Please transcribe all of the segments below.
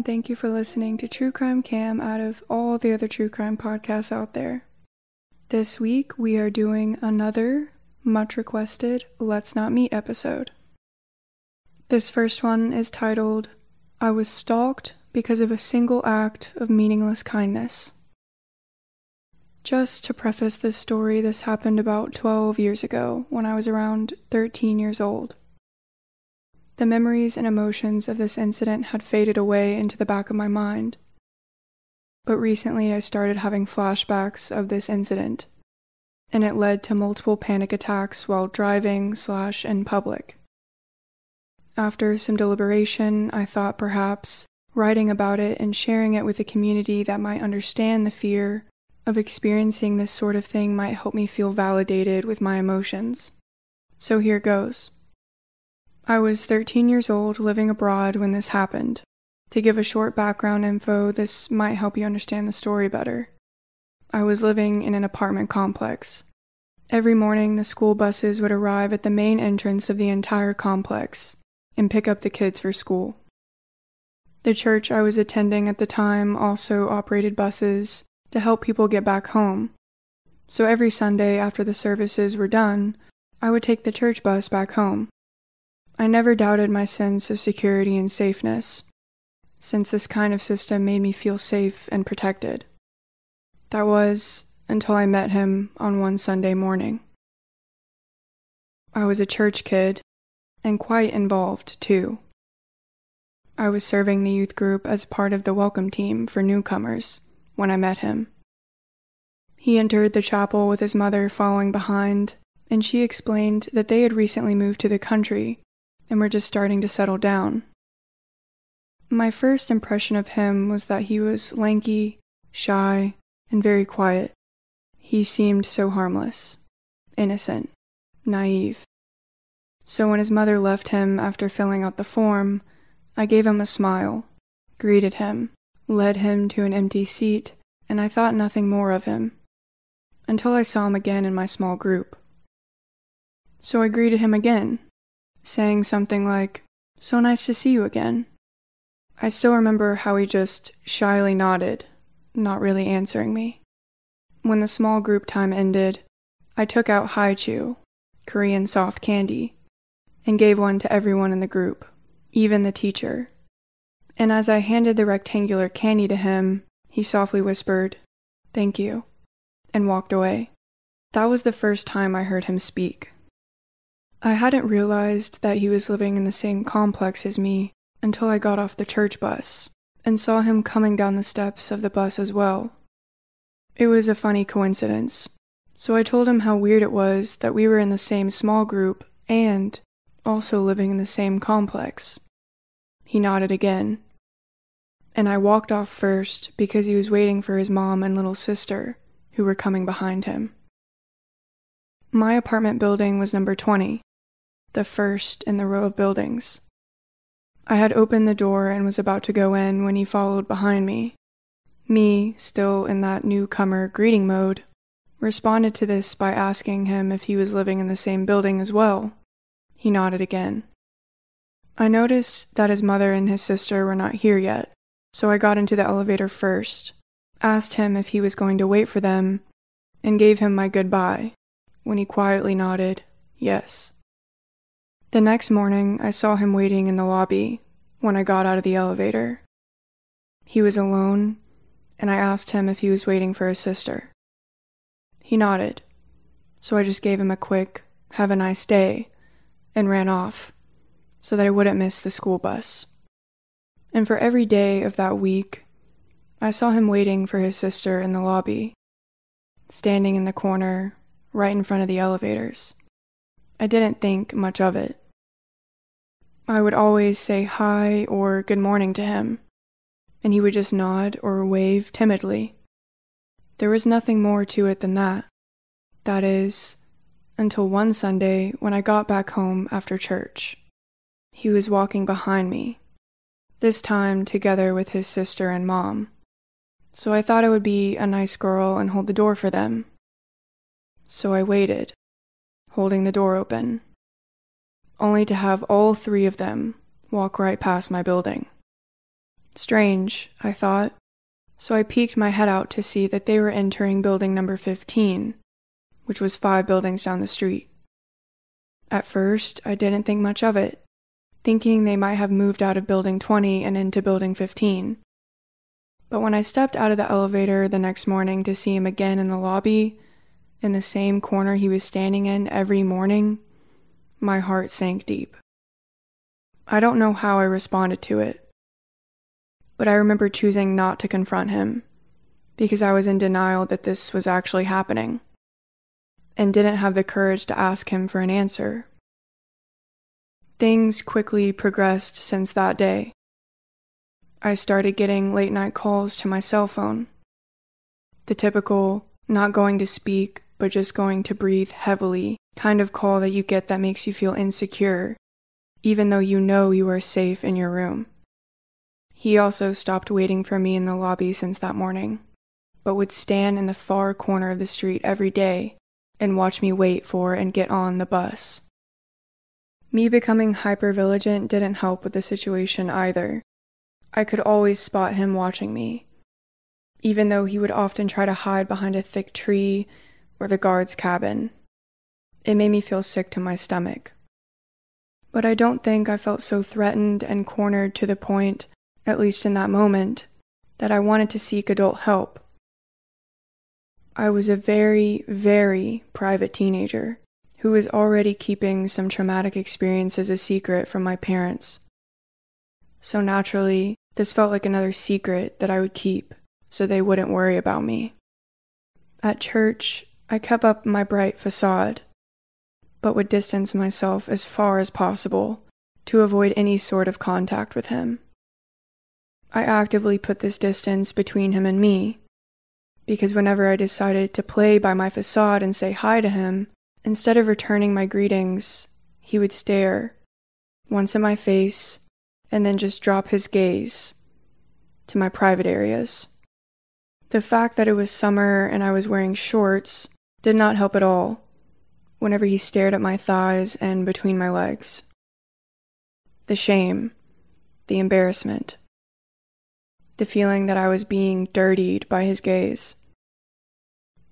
and thank you for listening to True Crime Cam out of all the other true crime podcasts out there. This week, we are doing another much requested Let's Not Meet episode. This first one is titled I Was Stalked Because of a Single Act of Meaningless Kindness. Just to preface this story, this happened about 12 years ago when I was around 13 years old. The memories and emotions of this incident had faded away into the back of my mind. But recently I started having flashbacks of this incident, and it led to multiple panic attacks while driving slash in public. After some deliberation, I thought perhaps writing about it and sharing it with a community that might understand the fear of experiencing this sort of thing might help me feel validated with my emotions. So here goes. I was 13 years old living abroad when this happened. To give a short background info, this might help you understand the story better. I was living in an apartment complex. Every morning, the school buses would arrive at the main entrance of the entire complex and pick up the kids for school. The church I was attending at the time also operated buses to help people get back home. So every Sunday after the services were done, I would take the church bus back home. I never doubted my sense of security and safeness, since this kind of system made me feel safe and protected. That was until I met him on one Sunday morning. I was a church kid, and quite involved, too. I was serving the youth group as part of the welcome team for newcomers when I met him. He entered the chapel with his mother following behind, and she explained that they had recently moved to the country and were just starting to settle down. My first impression of him was that he was lanky, shy, and very quiet. He seemed so harmless, innocent, naive. So when his mother left him after filling out the form, I gave him a smile, greeted him, led him to an empty seat, and I thought nothing more of him. Until I saw him again in my small group. So I greeted him again, saying something like, So nice to see you again. I still remember how he just shyly nodded, not really answering me. When the small group time ended, I took out Hi-Chew, Korean soft candy, and gave one to everyone in the group, even the teacher. And as I handed the rectangular candy to him, he softly whispered, Thank you, and walked away. That was the first time I heard him speak. I hadn't realized that he was living in the same complex as me until I got off the church bus and saw him coming down the steps of the bus as well. It was a funny coincidence, so I told him how weird it was that we were in the same small group and also living in the same complex. He nodded again. And I walked off first because he was waiting for his mom and little sister, who were coming behind him. My apartment building was number 20, the first in the row of buildings. I had opened the door and was about to go in when he followed behind me. Me, still in that newcomer greeting mode, responded to this by asking him if he was living in the same building as well. He nodded again. I noticed that his mother and his sister were not here yet, so I got into the elevator first, asked him if he was going to wait for them, and gave him my goodbye, when he quietly nodded, yes. The next morning, I saw him waiting in the lobby when I got out of the elevator. He was alone, and I asked him if he was waiting for his sister. He nodded, so I just gave him a quick, have a nice day, and ran off so that I wouldn't miss the school bus. And for every day of that week, I saw him waiting for his sister in the lobby, standing in the corner right in front of the elevators. I didn't think much of it. I would always say hi or good morning to him, and he would just nod or wave timidly. There was nothing more to it than that. That is, until one Sunday when I got back home after church. He was walking behind me, this time together with his sister and mom. So I thought I would be a nice girl and hold the door for them. So I waited holding the door open, only to have all three of them walk right past my building. Strange, I thought. So I peeked my head out to see that they were entering building number 15, which was five buildings down the street. At first, I didn't think much of it, thinking they might have moved out of building 20 and into building 15. But when I stepped out of the elevator the next morning to see him again in the lobby, in the same corner he was standing in every morning, my heart sank deep. I don't know how I responded to it, but I remember choosing not to confront him because I was in denial that this was actually happening and didn't have the courage to ask him for an answer. Things quickly progressed since that day. I started getting late night calls to my cell phone. The typical, not going to speak, but just going to breathe heavily kind of call that you get that makes you feel insecure, even though you know you are safe in your room. He also stopped waiting for me in the lobby since that morning, but would stand in the far corner of the street every day and watch me wait for and get on the bus. Me becoming hypervigilant didn't help with the situation either. I could always spot him watching me, even though he would often try to hide behind a thick tree or the guard's cabin. It made me feel sick to my stomach. But I don't think I felt so threatened and cornered to the point, at least in that moment, that I wanted to seek adult help. I was a very, very private teenager who was already keeping some traumatic experiences a secret from my parents. So naturally, this felt like another secret that I would keep so they wouldn't worry about me. At church, I kept up my bright facade, but would distance myself as far as possible to avoid any sort of contact with him. I actively put this distance between him and me, because whenever I decided to play by my facade and say hi to him, instead of returning my greetings, he would stare, once in my face, and then just drop his gaze to my private areas. The fact that it was summer and I was wearing shorts did not help at all whenever he stared at my thighs and between my legs. The shame, the embarrassment, the feeling that I was being dirtied by his gaze,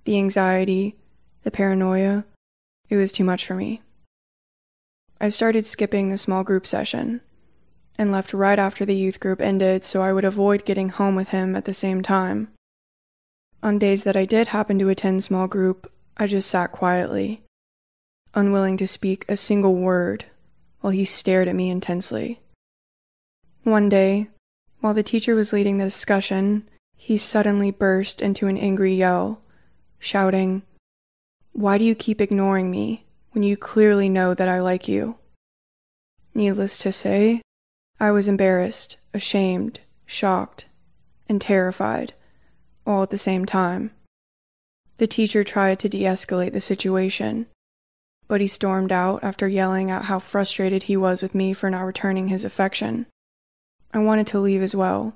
the anxiety, the paranoia, it was too much for me. I started skipping the small group session and left right after the youth group ended so I would avoid getting home with him at the same time. On days that I did happen to attend small group, I just sat quietly, unwilling to speak a single word while he stared at me intensely. One day, while the teacher was leading the discussion, he suddenly burst into an angry yell, shouting, Why do you keep ignoring me when you clearly know that I like you? Needless to say, I was embarrassed, ashamed, shocked, and terrified, all at the same time. The teacher tried to de escalate the situation, but he stormed out after yelling at how frustrated he was with me for not returning his affection. I wanted to leave as well,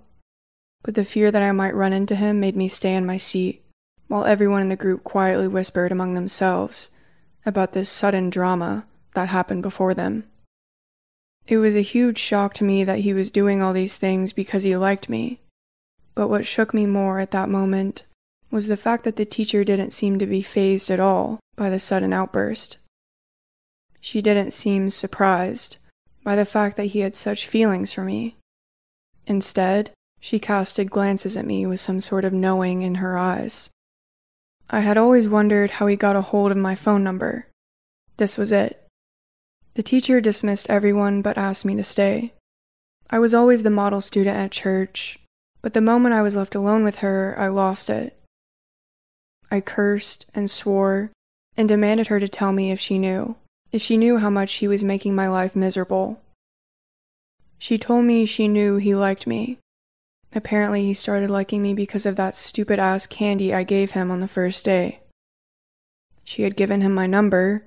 but the fear that I might run into him made me stay in my seat, while everyone in the group quietly whispered among themselves about this sudden drama that happened before them. It was a huge shock to me that he was doing all these things because he liked me. But what shook me more at that moment was the fact that the teacher didn't seem to be fazed at all by the sudden outburst. She didn't seem surprised by the fact that he had such feelings for me. Instead, she casted glances at me with some sort of knowing in her eyes. I had always wondered how he got a hold of my phone number. This was it. The teacher dismissed everyone but asked me to stay. I was always the model student at church, but the moment I was left alone with her, I lost it. I cursed and swore and demanded her to tell me if she knew, if she knew how much he was making my life miserable. She told me she knew he liked me. Apparently, he started liking me because of that stupid ass candy I gave him on the first day. She had given him my number,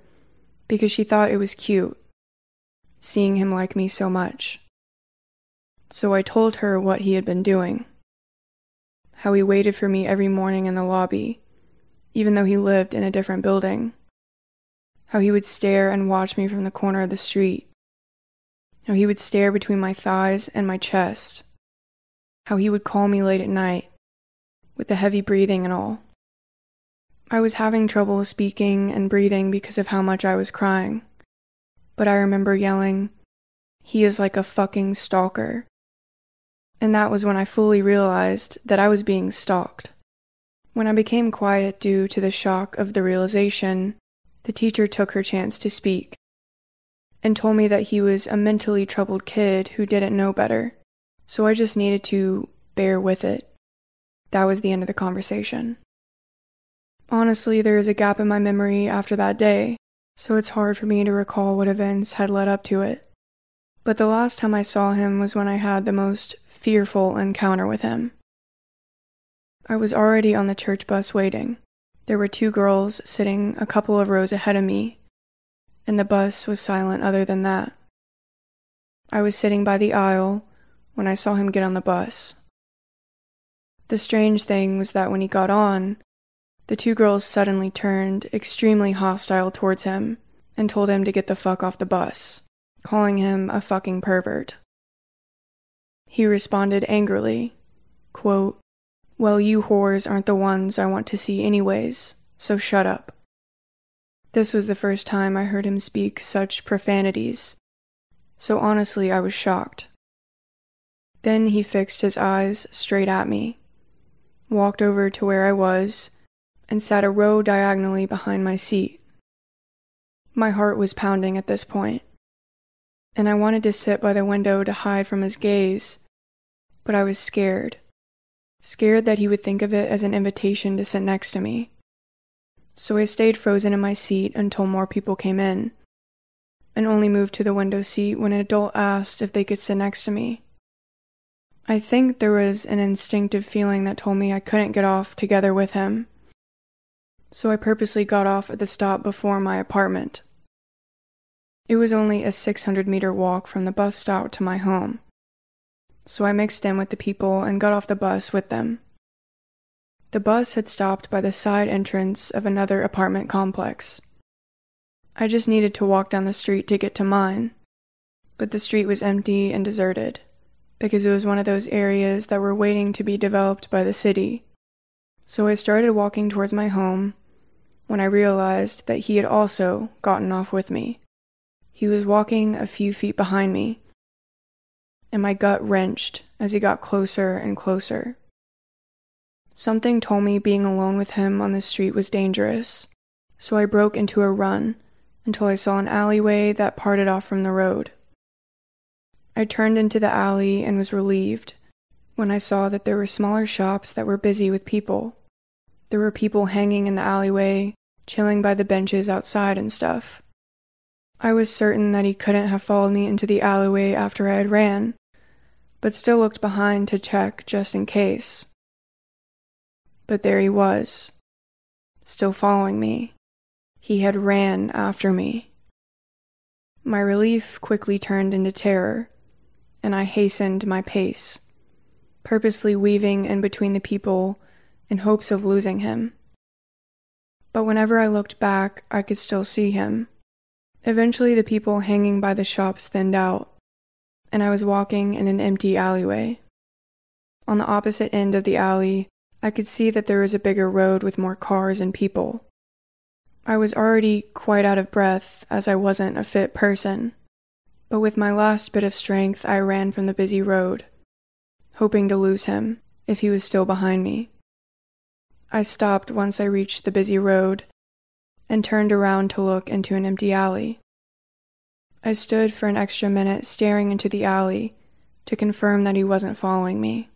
because she thought it was cute, seeing him like me so much. So I told her what he had been doing. How he waited for me every morning in the lobby, even though he lived in a different building. How he would stare and watch me from the corner of the street. How he would stare between my thighs and my chest. how he would call me late at night, with the heavy breathing and all. I was having trouble speaking and breathing because of how much I was crying. But I remember yelling, He is like a fucking stalker. And that was when I fully realized that I was being stalked. When I became quiet due to the shock of the realization, the teacher took her chance to speak and told me that he was a mentally troubled kid who didn't know better, so I just needed to bear with it. That was the end of the conversation. Honestly, there is a gap in my memory after that day, so it's hard for me to recall what events had led up to it. But the last time I saw him was when I had the most fearful encounter with him. I was already on the church bus waiting. There were two girls sitting a couple of rows ahead of me, and the bus was silent other than that. I was sitting by the aisle when I saw him get on the bus. The strange thing was that when he got on, the two girls suddenly turned extremely hostile towards him and told him to get the fuck off the bus, calling him a fucking pervert. He responded angrily, quote, Well, you whores aren't the ones I want to see anyways, so shut up. This was the first time I heard him speak such profanities, so honestly, I was shocked. Then he fixed his eyes straight at me, walked over to where I was, and sat a row diagonally behind my seat. My heart was pounding at this point, and I wanted to sit by the window to hide from his gaze, but I was scared. Scared that he would think of it as an invitation to sit next to me. So I stayed frozen in my seat until more people came in, and only moved to the window seat when an adult asked if they could sit next to me. I think there was an instinctive feeling that told me I couldn't get off together with him so I purposely got off at the stop before my apartment. It was only a 600 meter walk from the bus stop to my home, so I mixed in with the people and got off the bus with them. The bus had stopped by the side entrance of another apartment complex. I just needed to walk down the street to get to mine, but the street was empty and deserted because it was one of those areas that were waiting to be developed by the city. So I started walking towards my home when I realized that he had also gotten off with me. He was walking a few feet behind me, and my gut wrenched as he got closer and closer. Something told me being alone with him on the street was dangerous, so I broke into a run until I saw an alleyway that parted off from the road. I turned into the alley and was relieved when I saw that there were smaller shops that were busy with people. There were people hanging in the alleyway, chilling by the benches outside and stuff. I was certain that he couldn't have followed me into the alleyway after I had ran, but still looked behind to check just in case. But there he was, still following me. He had ran after me. My relief quickly turned into terror, and I hastened my pace, purposely weaving in between the people in hopes of losing him. But whenever I looked back, I could still see him. Eventually, the people hanging by the shops thinned out, and I was walking in an empty alleyway. On the opposite end of the alley, I could see that there was a bigger road with more cars and people. I was already quite out of breath as I wasn't a fit person, but with my last bit of strength, I ran from the busy road, hoping to lose him if he was still behind me. I stopped once I reached the busy road and turned around to look into an empty alley. I stood for an extra minute staring into the alley to confirm that he wasn't following me.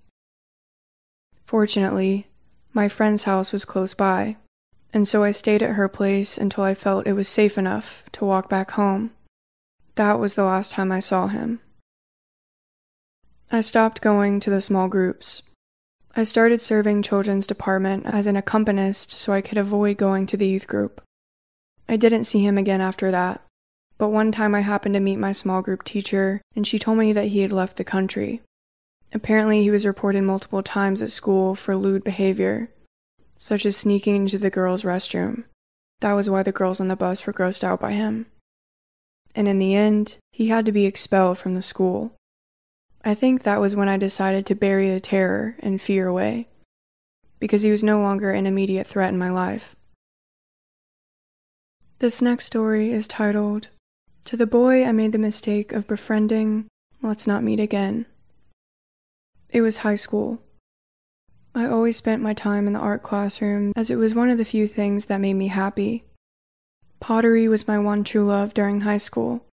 Fortunately, my friend's house was close by, and so I stayed at her place until I felt it was safe enough to walk back home. That was the last time I saw him. I stopped going to the small groups I started serving children's department as an accompanist so I could avoid going to the youth group. I didn't see him again after that, but one time I happened to meet my small group teacher and she told me that he had left the country. Apparently, he was reported multiple times at school for lewd behavior, such as sneaking into the girls' restroom. That was why the girls on the bus were grossed out by him. And in the end, he had to be expelled from the school. I think that was when I decided to bury the terror and fear away, because he was no longer an immediate threat in my life. This next story is titled, To the Boy I Made the Mistake of Befriending, Let's Not Meet Again. It was high school. I always spent my time in the art classroom as it was one of the few things that made me happy. Pottery was my one true love during high school.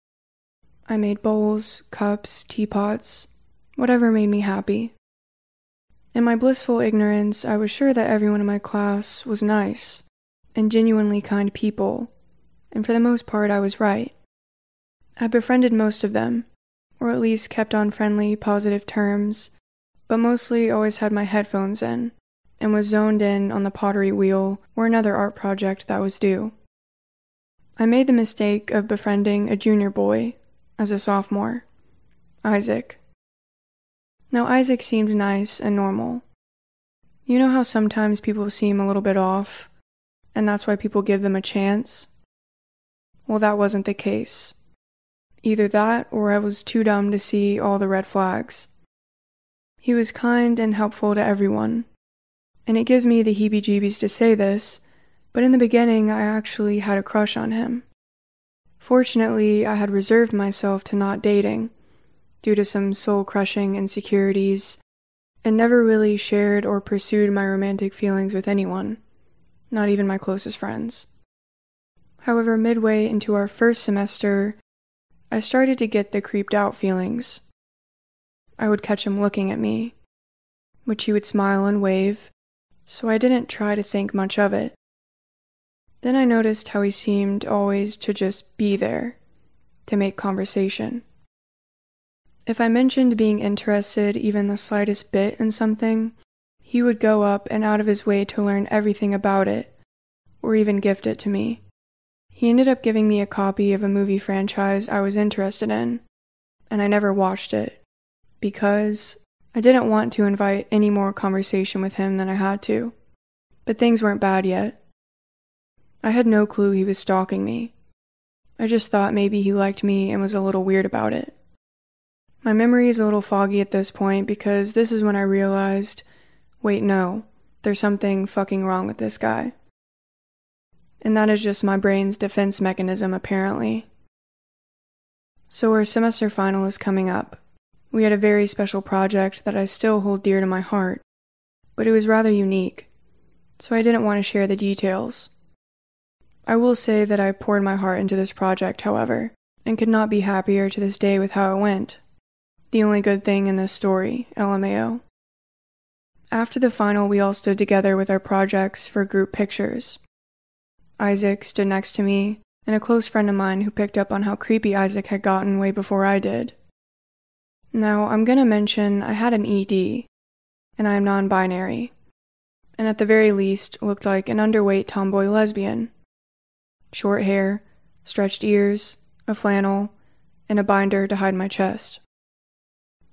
I made bowls, cups, teapots, whatever made me happy. In my blissful ignorance, I was sure that everyone in my class was nice and genuinely kind people, and for the most part, I was right. I befriended most of them, or at least kept on friendly, positive terms but mostly always had my headphones in and was zoned in on the pottery wheel or another art project that was due. I made the mistake of befriending a junior boy as a sophomore, Isaac. Now, Isaac seemed nice and normal. You know how sometimes people seem a little bit off, and that's why people give them a chance? Well, that wasn't the case. Either that, or I was too dumb to see all the red flags. He was kind and helpful to everyone. And it gives me the heebie jeebies to say this, but in the beginning I actually had a crush on him. Fortunately, I had reserved myself to not dating, due to some soul crushing insecurities, and never really shared or pursued my romantic feelings with anyone, not even my closest friends. However, midway into our first semester, I started to get the creeped out feelings. I would catch him looking at me, which he would smile and wave, so I didn't try to think much of it. Then I noticed how he seemed always to just be there, to make conversation. If I mentioned being interested even the slightest bit in something, he would go up and out of his way to learn everything about it, or even gift it to me. He ended up giving me a copy of a movie franchise I was interested in, and I never watched it because I didn't want to invite any more conversation with him than I had to. But things weren't bad yet. I had no clue he was stalking me. I just thought maybe he liked me and was a little weird about it. My memory is a little foggy at this point because this is when I realized wait, no, there's something fucking wrong with this guy. And that is just my brain's defense mechanism, apparently. So, our semester final is coming up. We had a very special project that I still hold dear to my heart, but it was rather unique, so I didn't want to share the details. I will say that I poured my heart into this project, however, and could not be happier to this day with how it went. The only good thing in this story, LMAO. After the final, we all stood together with our projects for group pictures. Isaac stood next to me, and a close friend of mine who picked up on how creepy Isaac had gotten way before I did. Now, I'm going to mention I had an ED, and I am non binary, and at the very least looked like an underweight tomboy lesbian. Short hair, stretched ears, a flannel, and a binder to hide my chest.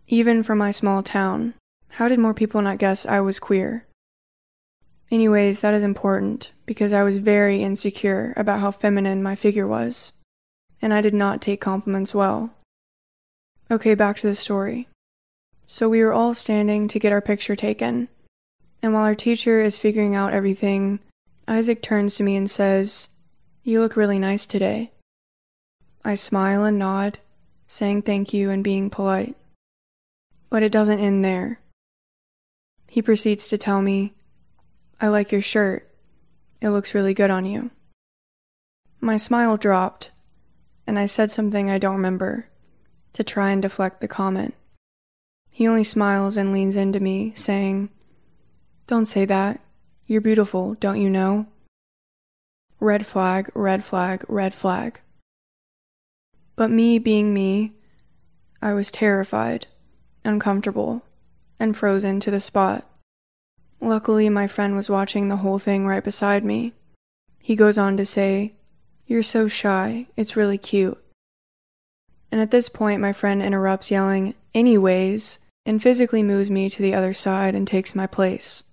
Even from my small town, how did more people not guess I was queer? Anyways, that is important because I was very insecure about how feminine my figure was, and I did not take compliments well. Okay, back to the story. So we were all standing to get our picture taken. And while our teacher is figuring out everything, Isaac turns to me and says, You look really nice today. I smile and nod, saying thank you and being polite. But it doesn't end there. He proceeds to tell me, I like your shirt. It looks really good on you. My smile dropped, and I said something I don't remember to try and deflect the comment. He only smiles and leans into me, saying, Don't say that. You're beautiful, don't you know? Red flag, red flag, red flag. But me being me, I was terrified, uncomfortable, and frozen to the spot. Luckily, my friend was watching the whole thing right beside me. He goes on to say, You're so shy, it's really cute. And at this point, my friend interrupts, yelling, Anyways, and physically moves me to the other side and takes my place.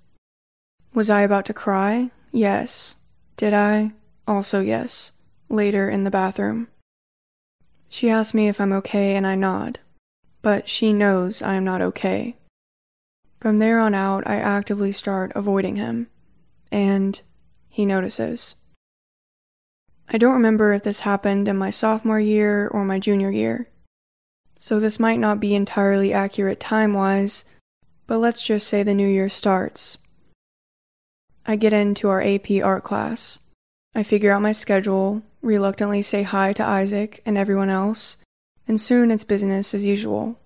Was I about to cry? Yes. Did I? Also, yes. Later in the bathroom. She asks me if I'm okay, and I nod. but she knows I am not okay. From there on out, I actively start avoiding him, and he notices. I don't remember if this happened in my sophomore year or my junior year, so this might not be entirely accurate time wise, but let's just say the new year starts. I get into our AP art class. I figure out my schedule, reluctantly say hi to Isaac and everyone else, and soon it's business as usual.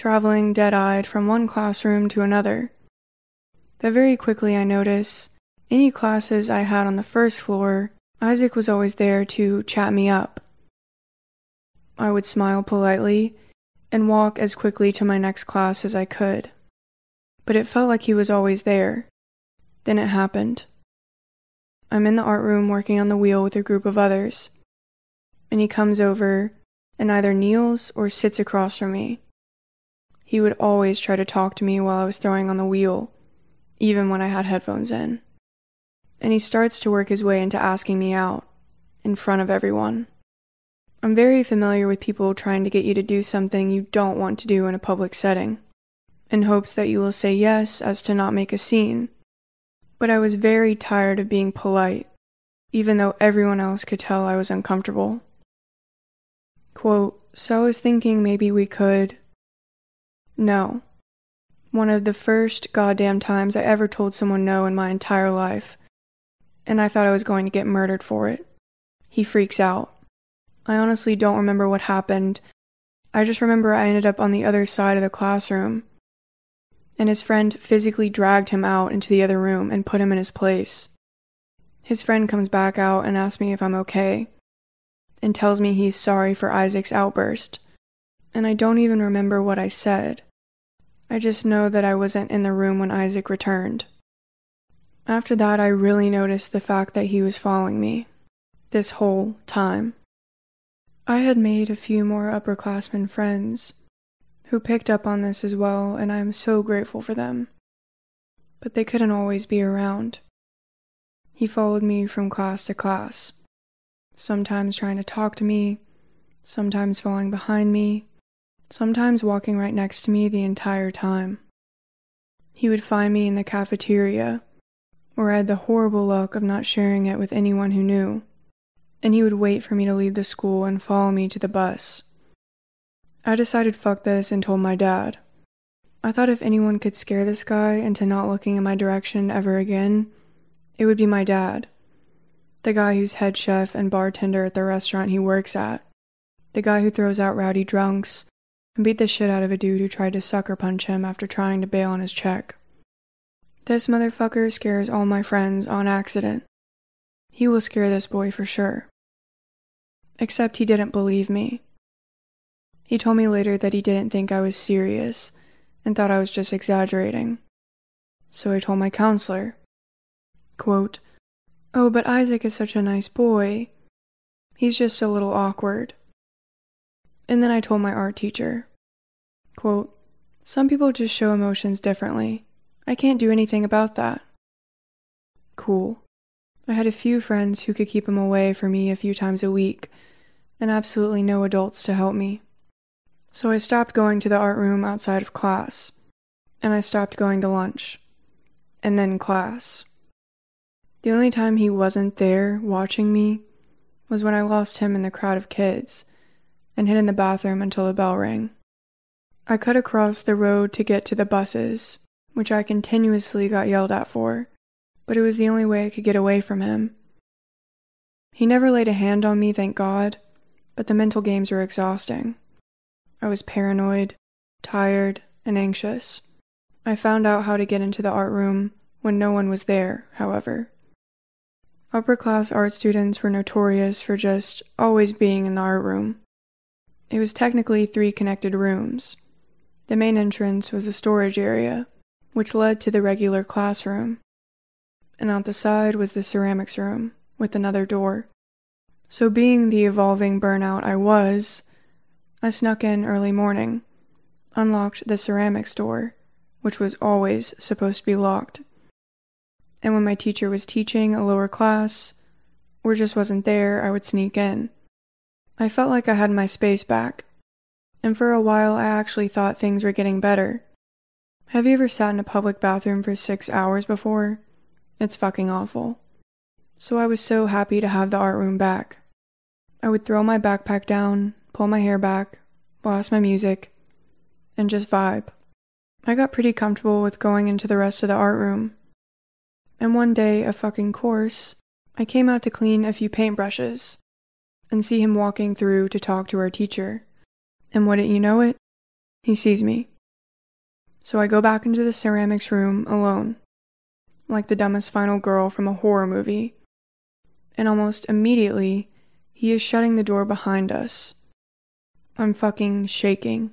Traveling dead eyed from one classroom to another. But very quickly I notice any classes I had on the first floor, Isaac was always there to chat me up. I would smile politely and walk as quickly to my next class as I could. But it felt like he was always there. Then it happened. I'm in the art room working on the wheel with a group of others, and he comes over and either kneels or sits across from me. He would always try to talk to me while I was throwing on the wheel, even when I had headphones in. And he starts to work his way into asking me out, in front of everyone. I'm very familiar with people trying to get you to do something you don't want to do in a public setting, in hopes that you will say yes as to not make a scene. But I was very tired of being polite, even though everyone else could tell I was uncomfortable. Quote, so I was thinking maybe we could. No. One of the first goddamn times I ever told someone no in my entire life, and I thought I was going to get murdered for it. He freaks out. I honestly don't remember what happened. I just remember I ended up on the other side of the classroom. And his friend physically dragged him out into the other room and put him in his place. His friend comes back out and asks me if I'm okay, and tells me he's sorry for Isaac's outburst. And I don't even remember what I said. I just know that I wasn't in the room when Isaac returned. After that, I really noticed the fact that he was following me. This whole time. I had made a few more upperclassmen friends who picked up on this as well, and I am so grateful for them. But they couldn't always be around. He followed me from class to class, sometimes trying to talk to me, sometimes falling behind me, sometimes walking right next to me the entire time. He would find me in the cafeteria, where I had the horrible luck of not sharing it with anyone who knew and he would wait for me to leave the school and follow me to the bus. I decided fuck this and told my dad. I thought if anyone could scare this guy into not looking in my direction ever again, it would be my dad. The guy who's head chef and bartender at the restaurant he works at. The guy who throws out rowdy drunks and beat the shit out of a dude who tried to sucker punch him after trying to bail on his check. This motherfucker scares all my friends on accident. He will scare this boy for sure. Except he didn't believe me. He told me later that he didn't think I was serious and thought I was just exaggerating. So I told my counselor, quote, Oh, but Isaac is such a nice boy. He's just a little awkward. And then I told my art teacher, quote, Some people just show emotions differently. I can't do anything about that. Cool. I had a few friends who could keep him away from me a few times a week, and absolutely no adults to help me. So I stopped going to the art room outside of class, and I stopped going to lunch, and then class. The only time he wasn't there watching me was when I lost him in the crowd of kids and hid in the bathroom until the bell rang. I cut across the road to get to the buses, which I continuously got yelled at for, but it was the only way I could get away from him. He never laid a hand on me, thank God, but the mental games were exhausting. I was paranoid, tired, and anxious. I found out how to get into the art room when no one was there, however. Upper class art students were notorious for just always being in the art room. It was technically three connected rooms. The main entrance was a storage area, which led to the regular classroom. And on the side was the ceramics room, with another door. So, being the evolving burnout I was, I snuck in early morning, unlocked the ceramics door, which was always supposed to be locked. And when my teacher was teaching a lower class, or just wasn't there, I would sneak in. I felt like I had my space back. And for a while I actually thought things were getting better. Have you ever sat in a public bathroom for six hours before? It's fucking awful. So I was so happy to have the art room back. I would throw my backpack down, pull my hair back, blast my music, and just vibe. I got pretty comfortable with going into the rest of the art room. And one day, a fucking course, I came out to clean a few paintbrushes and see him walking through to talk to our teacher. And wouldn't you know it? He sees me. So I go back into the ceramics room alone, like the dumbest final girl from a horror movie. And almost immediately, he is shutting the door behind us. I'm fucking shaking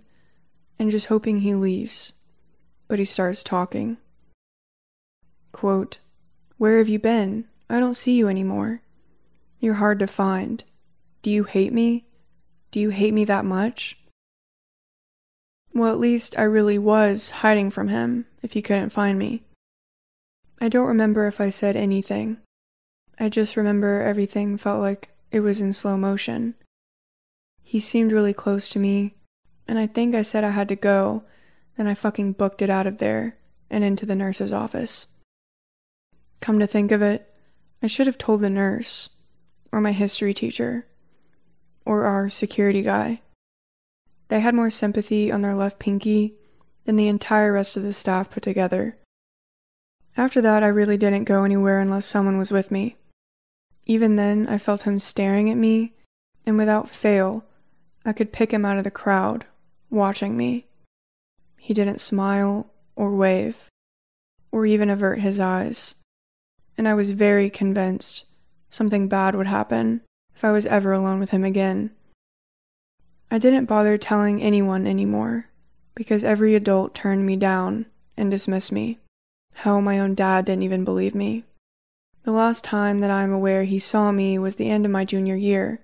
and just hoping he leaves. But he starts talking. Quote, Where have you been? I don't see you anymore. You're hard to find. Do you hate me? Do you hate me that much? Well, at least I really was hiding from him if he couldn't find me. I don't remember if I said anything. I just remember everything felt like it was in slow motion. He seemed really close to me, and I think I said I had to go, then I fucking booked it out of there and into the nurse's office. Come to think of it, I should have told the nurse, or my history teacher, or our security guy. They had more sympathy on their left pinky than the entire rest of the staff put together. After that, I really didn't go anywhere unless someone was with me. Even then, I felt him staring at me, and without fail, I could pick him out of the crowd, watching me. He didn't smile or wave, or even avert his eyes and I was very convinced something bad would happen if I was ever alone with him again. I didn't bother telling anyone anymore because every adult turned me down and dismissed me. Hell, my own dad didn't even believe me. The last time that I am aware he saw me was the end of my junior year.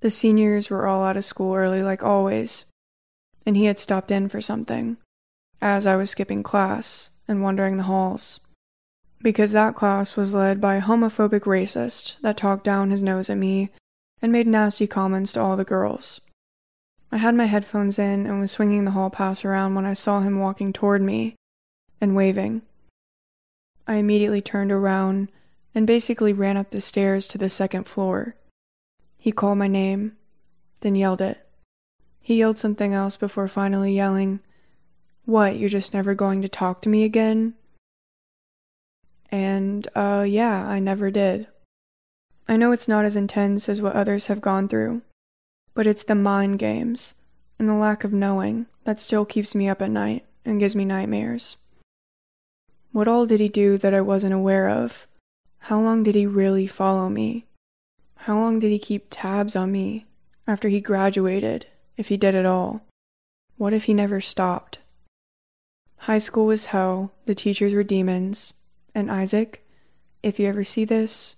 The seniors were all out of school early, like always, and he had stopped in for something, as I was skipping class and wandering the halls because that class was led by a homophobic racist that talked down his nose at me and made nasty comments to all the girls. I had my headphones in and was swinging the hall pass around when I saw him walking toward me and waving. I immediately turned around and basically ran up the stairs to the second floor. He called my name, then yelled it. He yelled something else before finally yelling, What, you're just never going to talk to me again? And, uh, yeah, I never did. I know it's not as intense as what others have gone through, but it's the mind games and the lack of knowing that still keeps me up at night and gives me nightmares. What all did he do that I wasn't aware of? How long did he really follow me? How long did he keep tabs on me after he graduated, if he did at all? What if he never stopped? High school was hell, the teachers were demons, and Isaac, if you ever see this,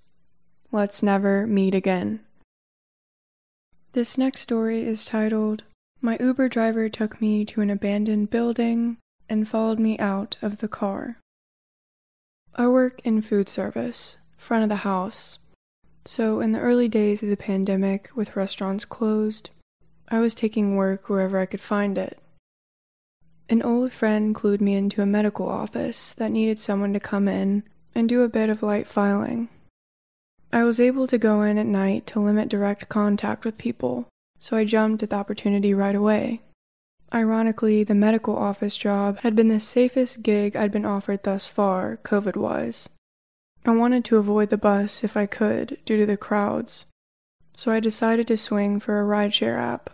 let's never meet again. This next story is titled My Uber driver took me to an abandoned building and followed me out of the car. I work in food service, front of the house. So, in the early days of the pandemic, with restaurants closed, I was taking work wherever I could find it. An old friend clued me into a medical office that needed someone to come in and do a bit of light filing. I was able to go in at night to limit direct contact with people, so I jumped at the opportunity right away. Ironically, the medical office job had been the safest gig I'd been offered thus far, COVID wise. I wanted to avoid the bus if I could due to the crowds, so I decided to swing for a rideshare app.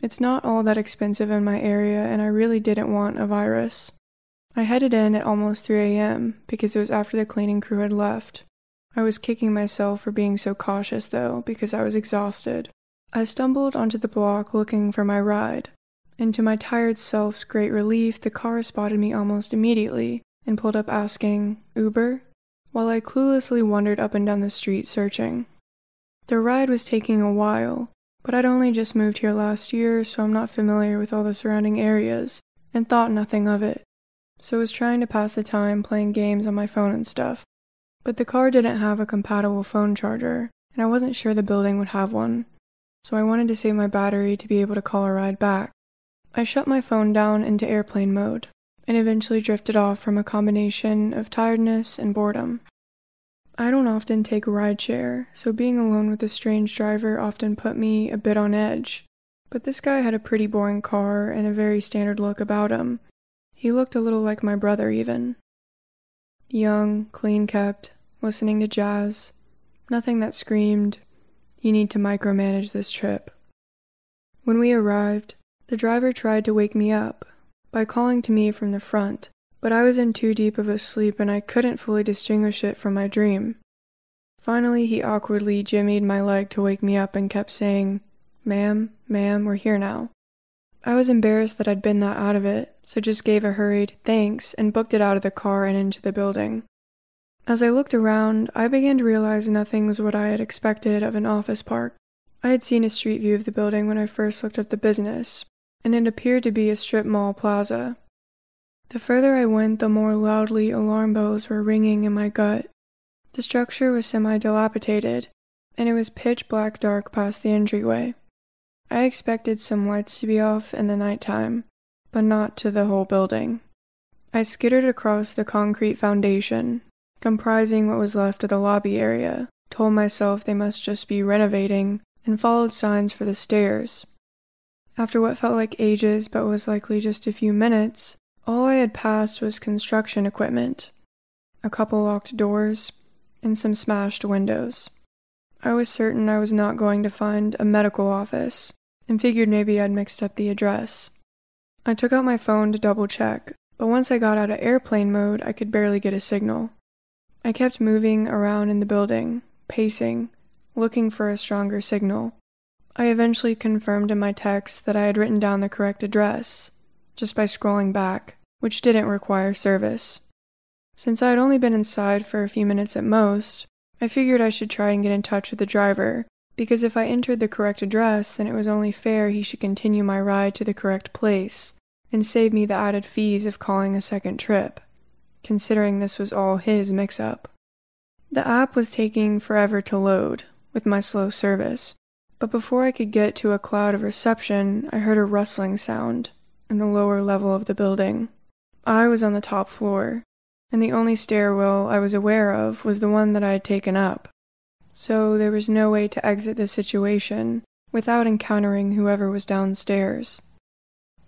It's not all that expensive in my area, and I really didn't want a virus. I headed in at almost 3 a.m. because it was after the cleaning crew had left. I was kicking myself for being so cautious, though, because I was exhausted. I stumbled onto the block looking for my ride, and to my tired self's great relief, the car spotted me almost immediately and pulled up asking, Uber? While I cluelessly wandered up and down the street searching. The ride was taking a while, but I'd only just moved here last year, so I'm not familiar with all the surrounding areas, and thought nothing of it. So I was trying to pass the time playing games on my phone and stuff. But the car didn't have a compatible phone charger, and I wasn't sure the building would have one. so I wanted to save my battery to be able to call a ride back. I shut my phone down into airplane mode and eventually drifted off from a combination of tiredness and boredom. I don't often take a rideshare, so being alone with a strange driver often put me a bit on edge. But this guy had a pretty boring car and a very standard look about him. He looked a little like my brother, even. Young, clean kept, listening to jazz. Nothing that screamed, you need to micromanage this trip. When we arrived, the driver tried to wake me up by calling to me from the front, but I was in too deep of a sleep and I couldn't fully distinguish it from my dream. Finally, he awkwardly jimmied my leg to wake me up and kept saying, Ma'am, ma'am, we're here now. I was embarrassed that I'd been that out of it, so just gave a hurried thanks and booked it out of the car and into the building. As I looked around, I began to realize nothing was what I had expected of an office park. I had seen a street view of the building when I first looked up the business, and it appeared to be a strip mall plaza. The further I went, the more loudly alarm bells were ringing in my gut. The structure was semi dilapidated, and it was pitch black dark past the entryway. I expected some lights to be off in the night time, but not to the whole building. I skittered across the concrete foundation, comprising what was left of the lobby area, told myself they must just be renovating, and followed signs for the stairs. After what felt like ages but was likely just a few minutes, all I had passed was construction equipment, a couple locked doors, and some smashed windows. I was certain I was not going to find a medical office, and figured maybe I'd mixed up the address. I took out my phone to double check, but once I got out of airplane mode, I could barely get a signal. I kept moving around in the building, pacing, looking for a stronger signal. I eventually confirmed in my text that I had written down the correct address, just by scrolling back, which didn't require service. Since I had only been inside for a few minutes at most, I figured I should try and get in touch with the driver, because if I entered the correct address, then it was only fair he should continue my ride to the correct place and save me the added fees of calling a second trip considering this was all his mix up. The app was taking forever to load, with my slow service, but before I could get to a cloud of reception, I heard a rustling sound in the lower level of the building. I was on the top floor, and the only stairwell I was aware of was the one that I had taken up. So there was no way to exit the situation without encountering whoever was downstairs.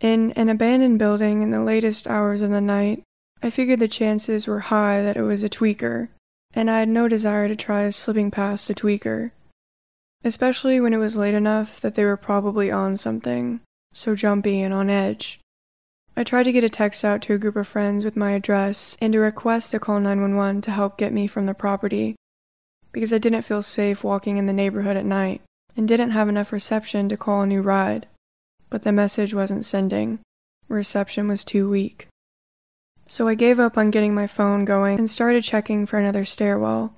In an abandoned building in the latest hours of the night, I figured the chances were high that it was a tweaker, and I had no desire to try slipping past a tweaker. Especially when it was late enough that they were probably on something, so jumpy and on edge. I tried to get a text out to a group of friends with my address and a request to call 911 to help get me from the property, because I didn't feel safe walking in the neighborhood at night and didn't have enough reception to call a new ride. But the message wasn't sending. Reception was too weak. So I gave up on getting my phone going and started checking for another stairwell,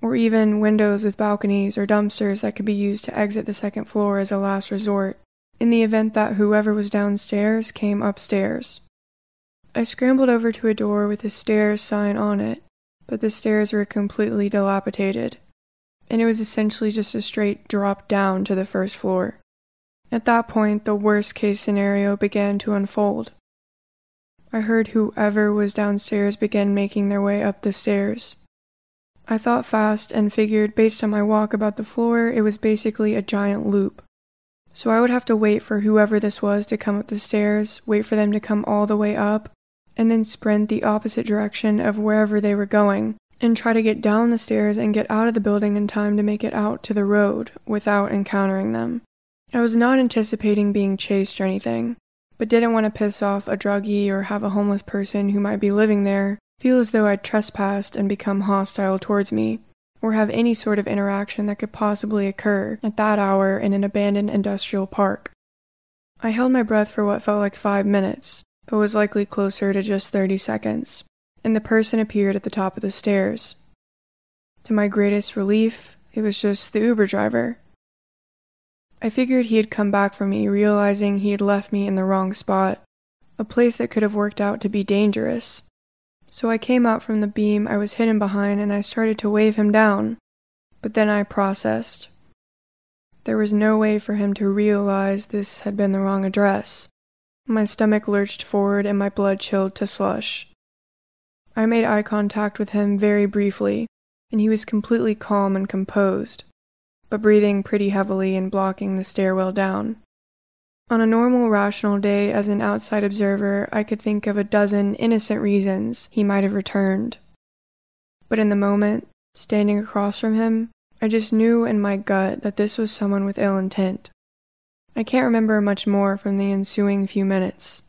or even windows with balconies or dumpsters that could be used to exit the second floor as a last resort, in the event that whoever was downstairs came upstairs. I scrambled over to a door with a stairs sign on it, but the stairs were completely dilapidated, and it was essentially just a straight drop down to the first floor. At that point, the worst case scenario began to unfold. I heard whoever was downstairs begin making their way up the stairs. I thought fast and figured, based on my walk about the floor, it was basically a giant loop. So I would have to wait for whoever this was to come up the stairs, wait for them to come all the way up, and then sprint the opposite direction of wherever they were going, and try to get down the stairs and get out of the building in time to make it out to the road without encountering them. I was not anticipating being chased or anything, but didn't want to piss off a druggie or have a homeless person who might be living there feel as though I'd trespassed and become hostile towards me, or have any sort of interaction that could possibly occur at that hour in an abandoned industrial park. I held my breath for what felt like five minutes, but was likely closer to just 30 seconds, and the person appeared at the top of the stairs. To my greatest relief, it was just the Uber driver. I figured he had come back for me, realizing he had left me in the wrong spot, a place that could have worked out to be dangerous. So I came out from the beam I was hidden behind and I started to wave him down. But then I processed. There was no way for him to realize this had been the wrong address. My stomach lurched forward and my blood chilled to slush. I made eye contact with him very briefly, and he was completely calm and composed, but breathing pretty heavily and blocking the stairwell down. On a normal, rational day, as an outside observer, I could think of a dozen innocent reasons he might have returned. But in the moment, standing across from him, I just knew in my gut that this was someone with ill intent. I can't remember much more from the ensuing few minutes.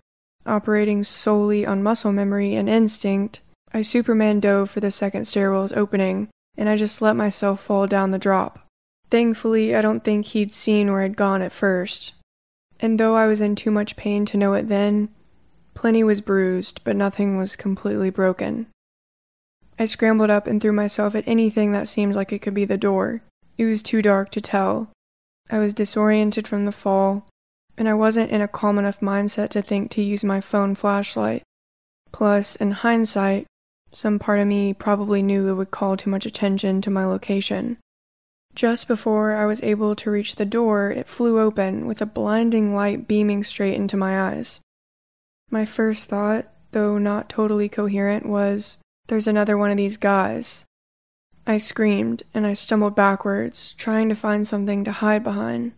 Operating solely on muscle memory and instinct, I Superman dove for the second stairwell's opening, and I just let myself fall down the drop. Thankfully, I don't think he'd seen where I'd gone at first. And though I was in too much pain to know it then, plenty was bruised, but nothing was completely broken. I scrambled up and threw myself at anything that seemed like it could be the door. It was too dark to tell. I was disoriented from the fall, and I wasn't in a calm enough mindset to think to use my phone flashlight. Plus, in hindsight, some part of me probably knew it would call too much attention to my location. Just before I was able to reach the door, it flew open with a blinding light beaming straight into my eyes. My first thought, though not totally coherent, was there's another one of these guys. I screamed and I stumbled backwards, trying to find something to hide behind.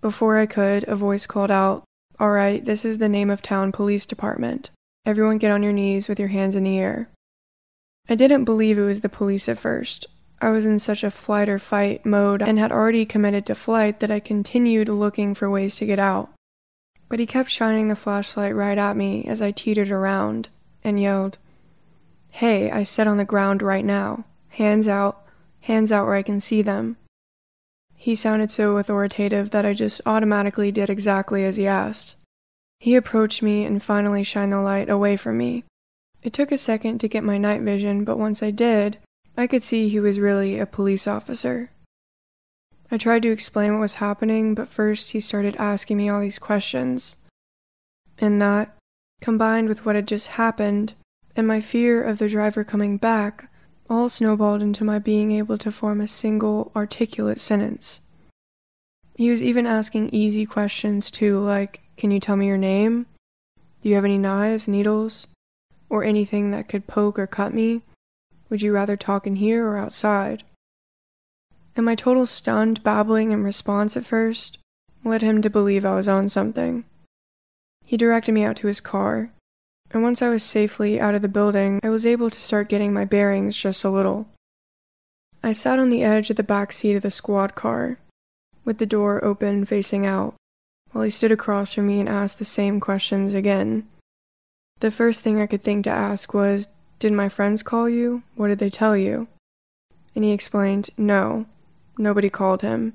Before I could, a voice called out, All right, this is the name of town police department. Everyone get on your knees with your hands in the air. I didn't believe it was the police at first. I was in such a flight or fight mode and had already committed to flight that I continued looking for ways to get out. But he kept shining the flashlight right at me as I teetered around and yelled, Hey, I said on the ground right now. Hands out, hands out where I can see them. He sounded so authoritative that I just automatically did exactly as he asked. He approached me and finally shined the light away from me, it took a second to get my night vision, but once I did, I could see he was really a police officer. I tried to explain what was happening, but first he started asking me all these questions. And that, combined with what had just happened, and my fear of the driver coming back, all snowballed into my being able to form a single, articulate sentence. He was even asking easy questions too, like, Can you tell me your name? Do you have any knives, needles? or anything that could poke or cut me? Would you rather talk in here or outside? And my total stunned babbling in response at first led him to believe I was on something. He directed me out to his car, and once I was safely out of the building, I was able to start getting my bearings just a little. I sat on the edge of the back seat of the squad car, with the door open facing out, while he stood across from me and asked the same questions again. The first thing I could think to ask was, Did my friends call you? What did they tell you? And he explained, No, nobody called him.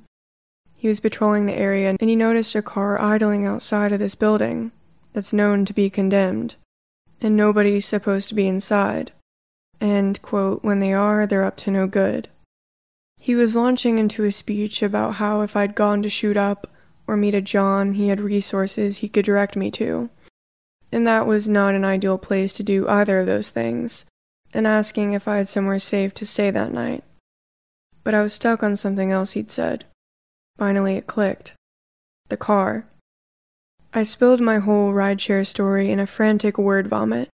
He was patrolling the area and he noticed a car idling outside of this building that's known to be condemned, and nobody's supposed to be inside. And, quote, when they are, they're up to no good. He was launching into a speech about how if I'd gone to shoot up or meet a John, he had resources he could direct me to and that was not an ideal place to do either of those things, and asking if I had somewhere safe to stay that night. But I was stuck on something else he'd said. Finally, it clicked. The car. I spilled my whole rideshare story in a frantic word vomit.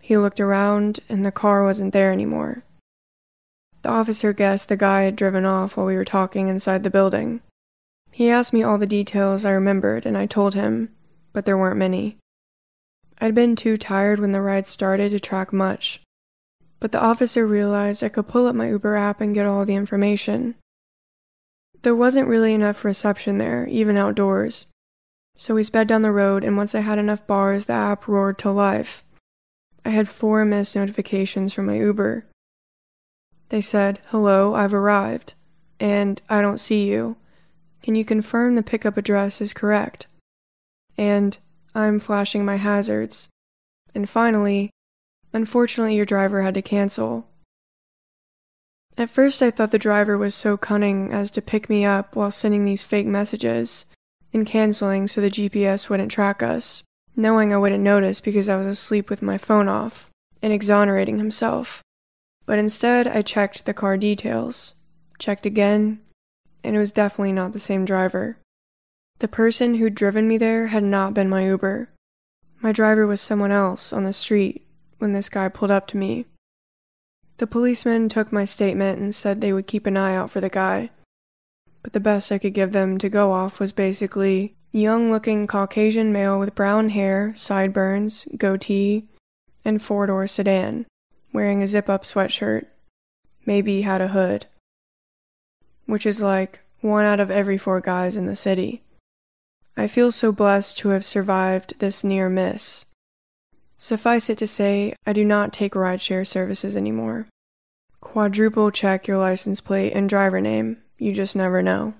He looked around, and the car wasn't there anymore. The officer guessed the guy had driven off while we were talking inside the building. He asked me all the details I remembered, and I told him, but there weren't many. I'd been too tired when the ride started to track much, but the officer realized I could pull up my Uber app and get all the information. There wasn't really enough reception there, even outdoors, so we sped down the road, and once I had enough bars, the app roared to life. I had four missed notifications from my Uber. They said, Hello, I've arrived, and I don't see you. Can you confirm the pickup address is correct? And I'm flashing my hazards. And finally, unfortunately, your driver had to cancel. At first, I thought the driver was so cunning as to pick me up while sending these fake messages and canceling so the GPS wouldn't track us, knowing I wouldn't notice because I was asleep with my phone off, and exonerating himself. But instead, I checked the car details, checked again, and it was definitely not the same driver. The person who'd driven me there had not been my Uber. My driver was someone else on the street when this guy pulled up to me. The policeman took my statement and said they would keep an eye out for the guy. But the best I could give them to go off was basically young looking Caucasian male with brown hair, sideburns, goatee, and four door sedan, wearing a zip up sweatshirt. Maybe had a hood. Which is like one out of every four guys in the city. I feel so blessed to have survived this near miss. Suffice it to say, I do not take rideshare services anymore. Quadruple check your license plate and driver name, you just never know.